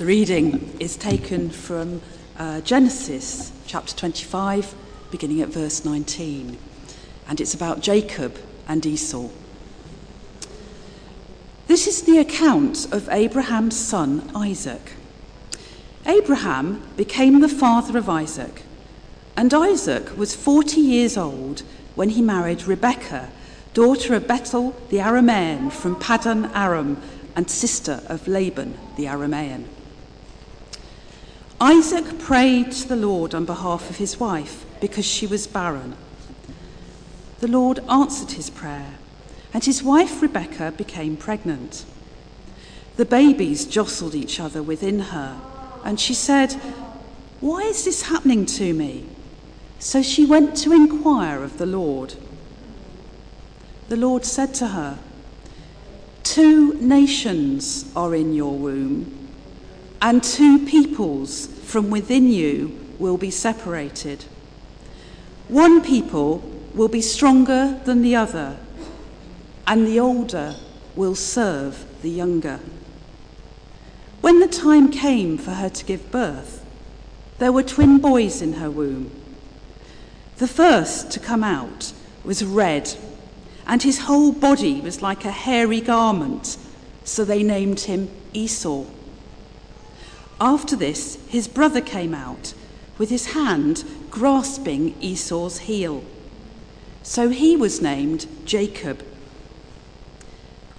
The reading is taken from uh, Genesis chapter 25, beginning at verse 19, and it's about Jacob and Esau. This is the account of Abraham's son Isaac. Abraham became the father of Isaac, and Isaac was 40 years old when he married Rebekah, daughter of Bethuel the Aramean from Paddan Aram and sister of Laban the Aramean. Isaac prayed to the Lord on behalf of his wife because she was barren. The Lord answered his prayer, and his wife Rebekah became pregnant. The babies jostled each other within her, and she said, Why is this happening to me? So she went to inquire of the Lord. The Lord said to her, Two nations are in your womb and two peoples from within you will be separated. One people will be stronger than the other, and the older will serve the younger. When the time came for her to give birth, there were twin boys in her womb. The first to come out was red, and his whole body was like a hairy garment, so they named him Esau. After this, his brother came out with his hand grasping Esau's heel. So he was named Jacob.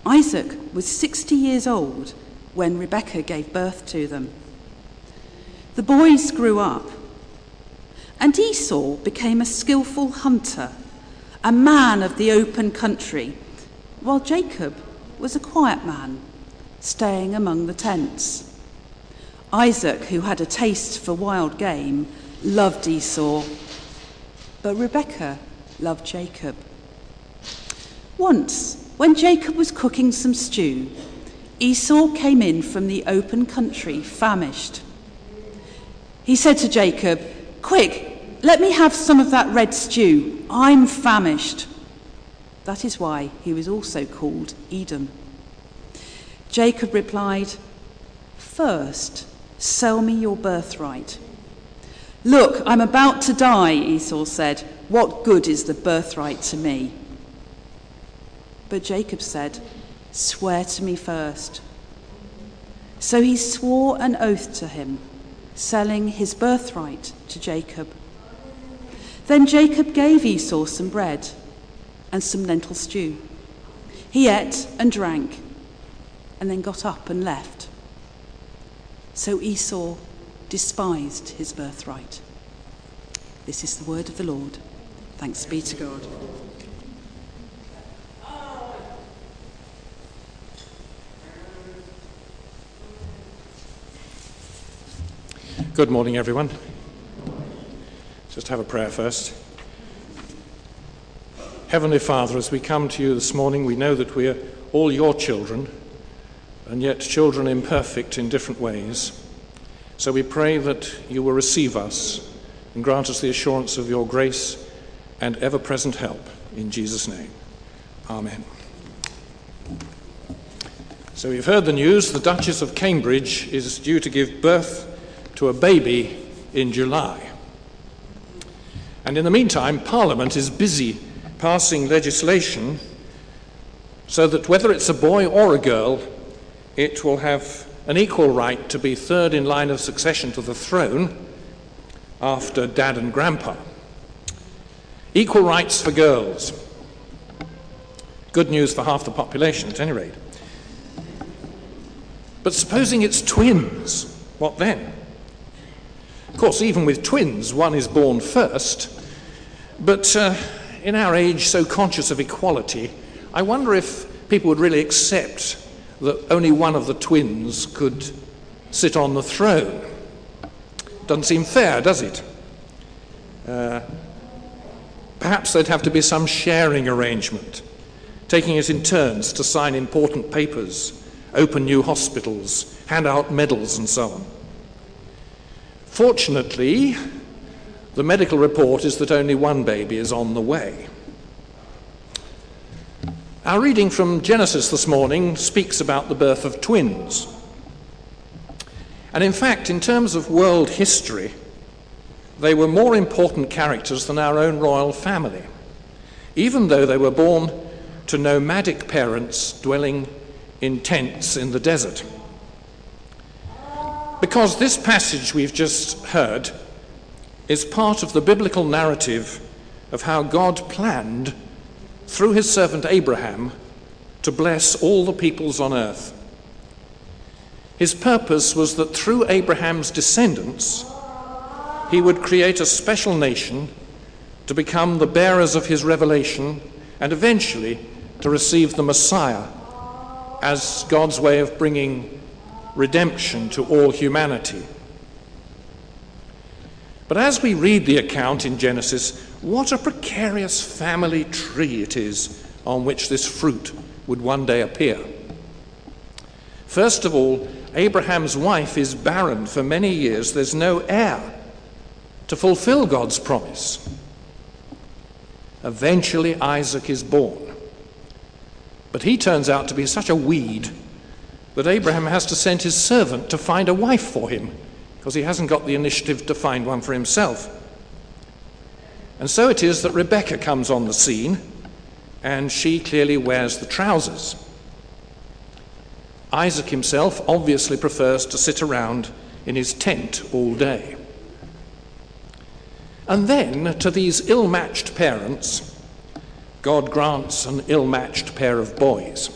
Isaac was 60 years old when Rebekah gave birth to them. The boys grew up, and Esau became a skillful hunter, a man of the open country, while Jacob was a quiet man, staying among the tents. Isaac, who had a taste for wild game, loved Esau, but Rebekah loved Jacob. Once, when Jacob was cooking some stew, Esau came in from the open country famished. He said to Jacob, Quick, let me have some of that red stew. I'm famished. That is why he was also called Edom. Jacob replied, First, Sell me your birthright. Look, I'm about to die, Esau said. What good is the birthright to me? But Jacob said, Swear to me first. So he swore an oath to him, selling his birthright to Jacob. Then Jacob gave Esau some bread and some lentil stew. He ate and drank, and then got up and left. So Esau despised his birthright. This is the word of the Lord. Thanks be to God. Good morning, everyone. Just have a prayer first. Heavenly Father, as we come to you this morning, we know that we are all your children and yet children imperfect in different ways. So we pray that you will receive us and grant us the assurance of your grace and ever present help. In Jesus' name. Amen. So we've heard the news the Duchess of Cambridge is due to give birth to a baby in July. And in the meantime, Parliament is busy passing legislation so that whether it's a boy or a girl, it will have an equal right to be third in line of succession to the throne after dad and grandpa. Equal rights for girls. Good news for half the population, at any rate. But supposing it's twins, what then? Of course, even with twins, one is born first. But uh, in our age, so conscious of equality, I wonder if people would really accept that only one of the twins could sit on the throne. Doesn't seem fair, does it? Uh, perhaps there'd have to be some sharing arrangement, taking it in turns to sign important papers, open new hospitals, hand out medals, and so on. Fortunately, the medical report is that only one baby is on the way. Our reading from Genesis this morning speaks about the birth of twins. And in fact, in terms of world history, they were more important characters than our own royal family, even though they were born to nomadic parents dwelling in tents in the desert. Because this passage we've just heard is part of the biblical narrative of how God planned, through his servant Abraham, to bless all the peoples on earth. His purpose was that through Abraham's descendants, he would create a special nation to become the bearers of his revelation and eventually to receive the Messiah as God's way of bringing redemption to all humanity. But as we read the account in Genesis, what a precarious family tree it is on which this fruit would one day appear. First of all, Abraham's wife is barren for many years. There's no heir to fulfill God's promise. Eventually, Isaac is born. But he turns out to be such a weed that Abraham has to send his servant to find a wife for him because he hasn't got the initiative to find one for himself. And so it is that Rebecca comes on the scene, and she clearly wears the trousers. Isaac himself obviously prefers to sit around in his tent all day. And then, to these ill matched parents, God grants an ill matched pair of boys.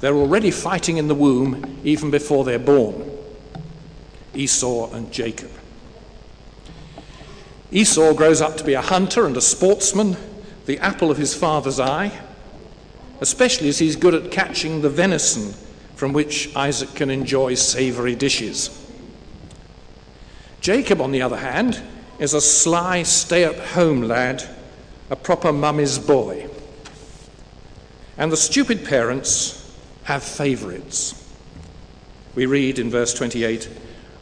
They're already fighting in the womb even before they're born Esau and Jacob. Esau grows up to be a hunter and a sportsman, the apple of his father's eye, especially as he's good at catching the venison from which Isaac can enjoy savory dishes. Jacob, on the other hand, is a sly, stay at home lad, a proper mummy's boy. And the stupid parents have favorites. We read in verse 28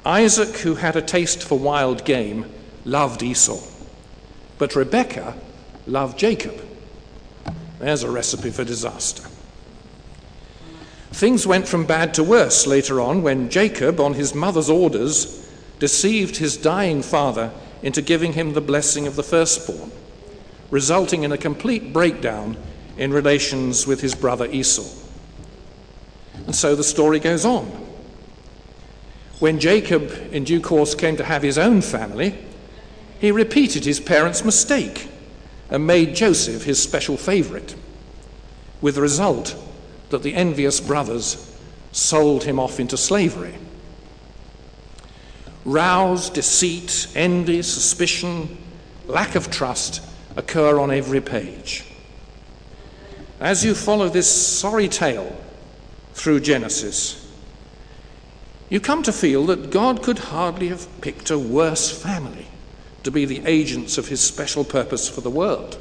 Isaac, who had a taste for wild game, loved Esau, but Rebekah loved Jacob. There's a recipe for disaster. Things went from bad to worse later on when Jacob, on his mother's orders, deceived his dying father into giving him the blessing of the firstborn, resulting in a complete breakdown in relations with his brother Esau. And so the story goes on. When Jacob, in due course, came to have his own family, he repeated his parents' mistake and made Joseph his special favorite, with the result that the envious brothers sold him off into slavery. Rouse, deceit, envy, suspicion, lack of trust occur on every page. As you follow this sorry tale through Genesis, you come to feel that God could hardly have picked a worse family to be the agents of his special purpose for the world.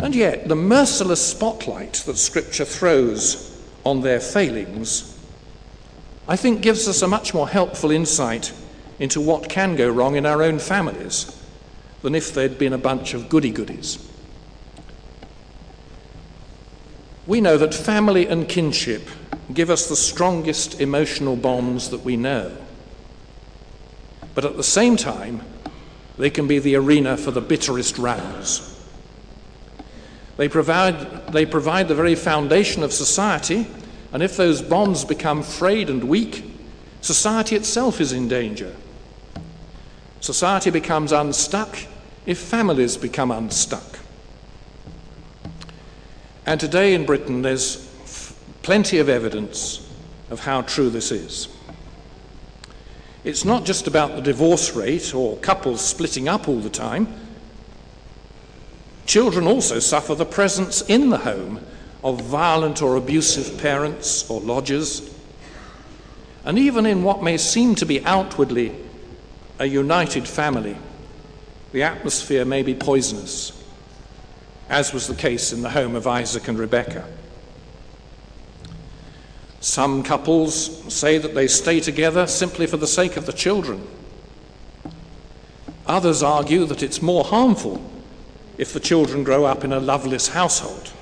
And yet, the merciless spotlight that Scripture throws on their failings I think gives us a much more helpful insight into what can go wrong in our own families than if they'd been a bunch of goody goodies. We know that family and kinship give us the strongest emotional bonds that we know. But at the same time, they can be the arena for the bitterest rows. They provide, they provide the very foundation of society and if those bonds become frayed and weak, society itself is in danger. Society becomes unstuck if families become unstuck. And today in Britain, there's f- plenty of evidence of how true this is. It's not just about the divorce rate or couples splitting up all the time. Children also suffer the presence in the home of violent or abusive parents or lodgers. And even in what may seem to be outwardly a united family, the atmosphere may be poisonous, as was the case in the home of Isaac and Rebekah. Some couples say that they stay together simply for the sake of the children. Others argue that it's more harmful if the children grow up in a loveless household.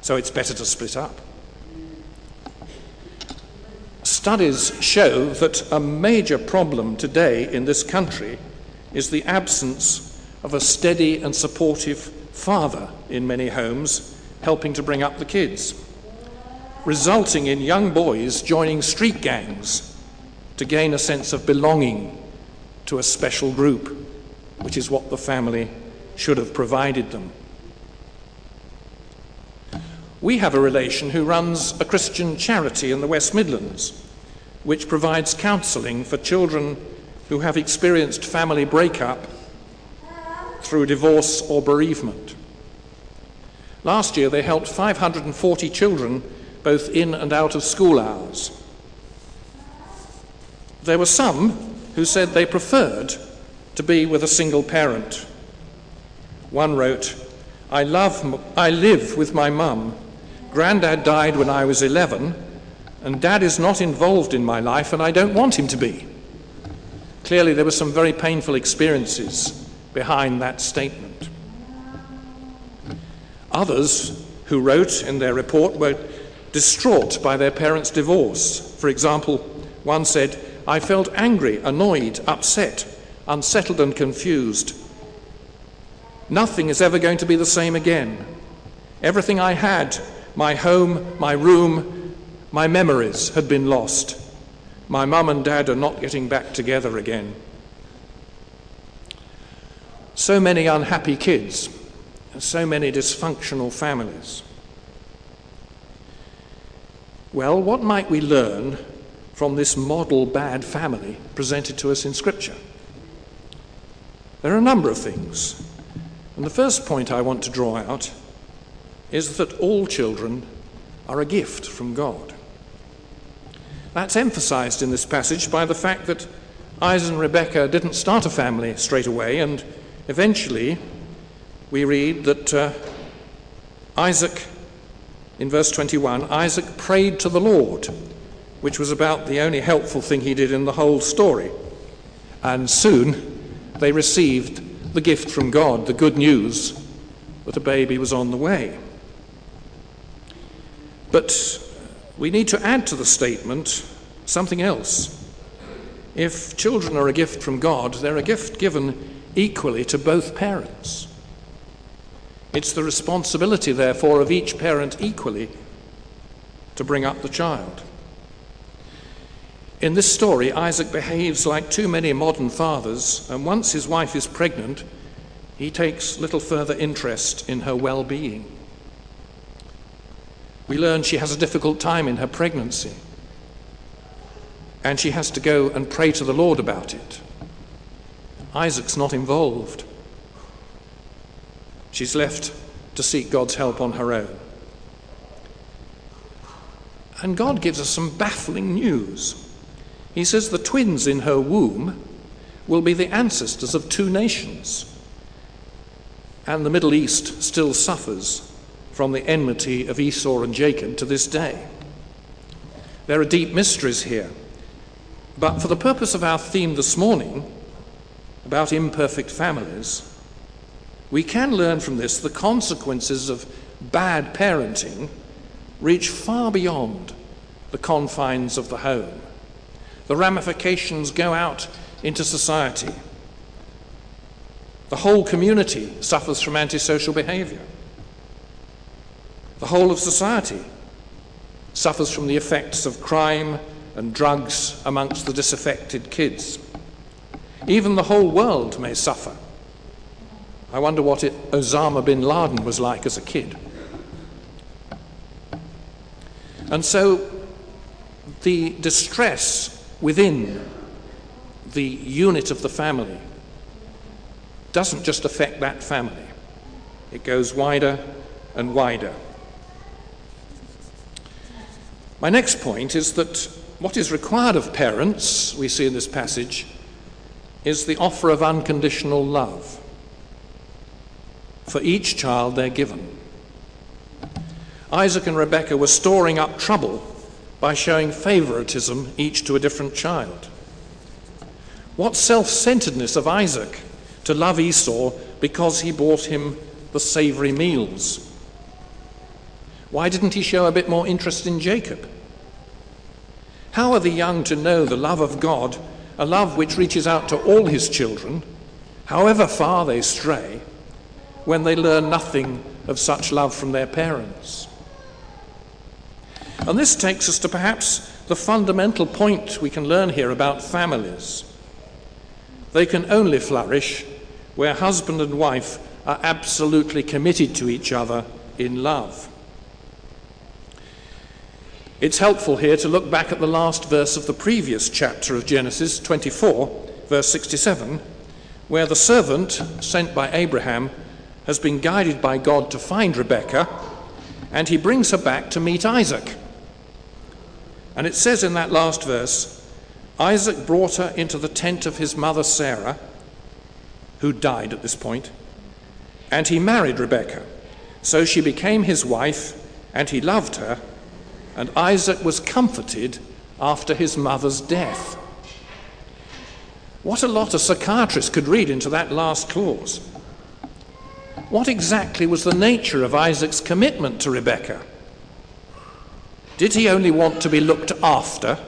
So it's better to split up. Studies show that a major problem today in this country is the absence of a steady and supportive father in many homes helping to bring up the kids, resulting in young boys joining street gangs to gain a sense of belonging to a special group, which is what the family should have provided them. We have a relation who runs a Christian charity in the West Midlands, which provides counselling for children who have experienced family breakup through divorce or bereavement. Last year, they helped 540 children both in and out of school hours. There were some who said they preferred to be with a single parent. One wrote, I, love, I live with my mum. Grandad died when I was 11, and Dad is not involved in my life, and I don't want him to be. Clearly, there were some very painful experiences behind that statement. Others who wrote in their report were distraught by their parents' divorce. For example, one said, I felt angry, annoyed, upset, unsettled, and confused. Nothing is ever going to be the same again. Everything I had, my home, my room, my memories, had been lost. My mum and dad are not getting back together again. So many unhappy kids, and so many dysfunctional families. Well, what might we learn from this model bad family presented to us in Scripture? There are a number of things. And the first point I want to draw out is that all children are a gift from God. That's emphasized in this passage by the fact that Isaac and Rebekah didn't start a family straight away, and eventually we read that uh, Isaac, in verse 21, Isaac prayed to the Lord, which was about the only helpful thing he did in the whole story. And soon they received the gift from God, the good news that a baby was on the way. But we need to add to the statement something else. If children are a gift from God, they're a gift given equally to both parents. It's the responsibility, therefore, of each parent equally to bring up the child. In this story, Isaac behaves like too many modern fathers, and once his wife is pregnant, he takes little further interest in her well being. We learn she has a difficult time in her pregnancy. And she has to go and pray to the Lord about it. Isaac's not involved. She's left to seek God's help on her own. And God gives us some baffling news. He says the twins in her womb will be the ancestors of two nations. And the Middle East still suffers from the enmity of Esau and Jacob to this day. There are deep mysteries here. But for the purpose of our theme this morning, about imperfect families, we can learn from this the consequences of bad parenting reach far beyond the confines of the home. The ramifications go out into society. The whole community suffers from antisocial behavior. The whole of society suffers from the effects of crime and drugs amongst the disaffected kids. Even the whole world may suffer. I wonder what it, Osama bin Laden was like as a kid. And so the distress within the unit of the family doesn't just affect that family, it goes wider and wider. My next point is that what is required of parents, we see in this passage, is the offer of unconditional love. For each child they're given. Isaac and Rebekah were storing up trouble by showing favoritism each to a different child. What self centeredness of Isaac to love Esau because he brought him the savory meals. Why didn't he show a bit more interest in Jacob? How are the young to know the love of God, a love which reaches out to all his children, however far they stray, when they learn nothing of such love from their parents? And this takes us to perhaps the fundamental point we can learn here about families. They can only flourish where husband and wife are absolutely committed to each other in love. It's helpful here to look back at the last verse of the previous chapter of Genesis 24, verse 67, where the servant sent by Abraham has been guided by God to find Rebekah, and he brings her back to meet Isaac. And it says in that last verse Isaac brought her into the tent of his mother Sarah, who died at this point, and he married Rebekah. So she became his wife, and he loved her, and Isaac was comforted after his mother's death. What a lot a psychiatrist could read into that last clause. What exactly was the nature of Isaac's commitment to Rebekah? Did he only want to be looked after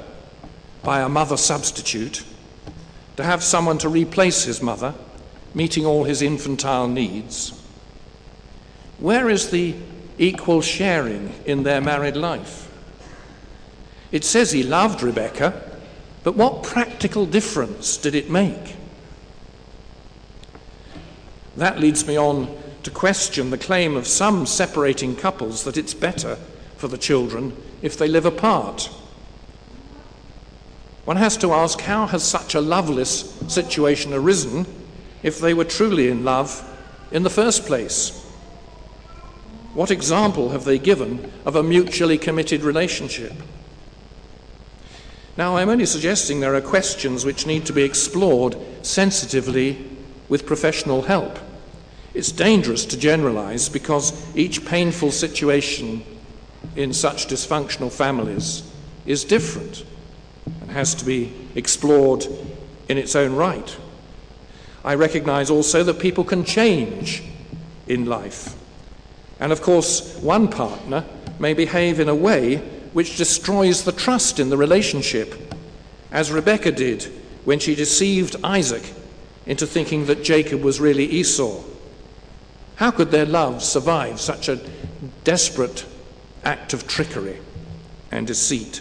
by a mother substitute, to have someone to replace his mother, meeting all his infantile needs? Where is the equal sharing in their married life? It says he loved Rebecca, but what practical difference did it make? That leads me on to question the claim of some separating couples that it's better for the children if they live apart. One has to ask how has such a loveless situation arisen if they were truly in love in the first place? What example have they given of a mutually committed relationship? Now, I'm only suggesting there are questions which need to be explored sensitively with professional help. It's dangerous to generalize because each painful situation in such dysfunctional families is different and has to be explored in its own right. I recognize also that people can change in life. And of course, one partner may behave in a way which destroys the trust in the relationship, as Rebekah did when she deceived Isaac into thinking that Jacob was really Esau. How could their love survive such a desperate act of trickery and deceit?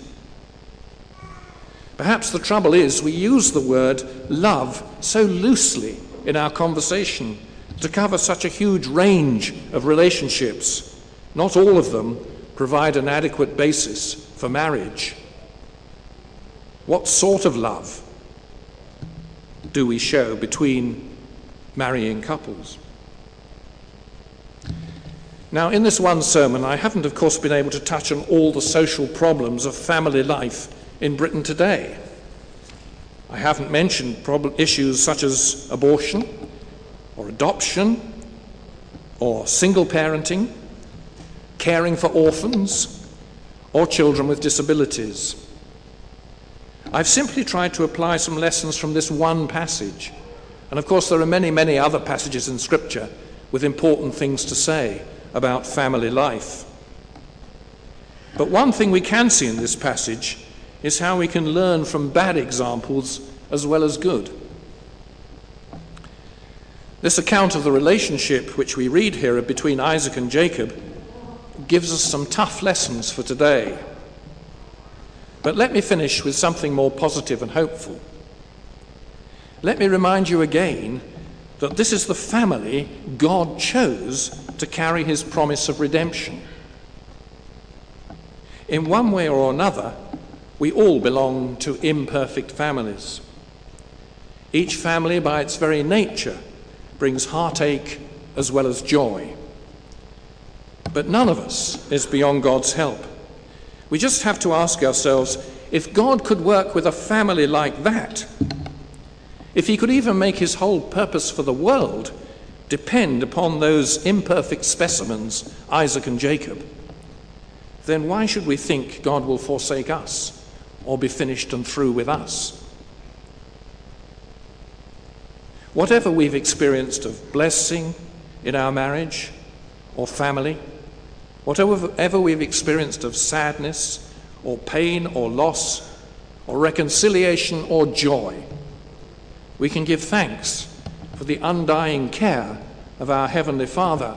Perhaps the trouble is we use the word love so loosely in our conversation to cover such a huge range of relationships. Not all of them provide an adequate basis for marriage. What sort of love do we show between marrying couples? Now, in this one sermon, I haven't, of course, been able to touch on all the social problems of family life in Britain today. I haven't mentioned issues such as abortion, or adoption, or single parenting, caring for orphans, or children with disabilities. I've simply tried to apply some lessons from this one passage. And of course, there are many, many other passages in Scripture with important things to say about family life. But one thing we can see in this passage is how we can learn from bad examples as well as good. This account of the relationship which we read here between Isaac and Jacob gives us some tough lessons for today. But let me finish with something more positive and hopeful. Let me remind you again that this is the family God chose to carry his promise of redemption. In one way or another, we all belong to imperfect families. Each family, by its very nature, brings heartache as well as joy. But none of us is beyond God's help. We just have to ask ourselves if God could work with a family like that, if He could even make His whole purpose for the world depend upon those imperfect specimens, Isaac and Jacob, then why should we think God will forsake us or be finished and through with us? Whatever we've experienced of blessing in our marriage or family, whatever we've experienced of sadness or pain or loss or reconciliation or joy, we can give thanks for the undying care of our Heavenly Father,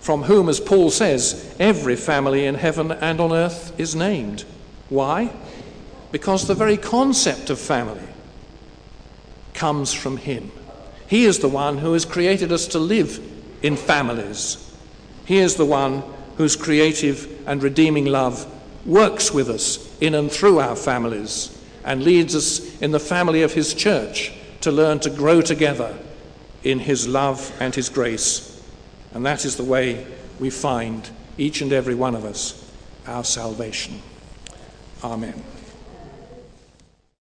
from whom, as Paul says, every family in heaven and on earth is named. Why? Because the very concept of family comes from Him. He is the one who has created us to live in families. He is the one whose creative and redeeming love works with us in and through our families and leads us in the family of His church to learn to grow together in His love and His grace. And that is the way we find, each and every one of us, our salvation. Amen.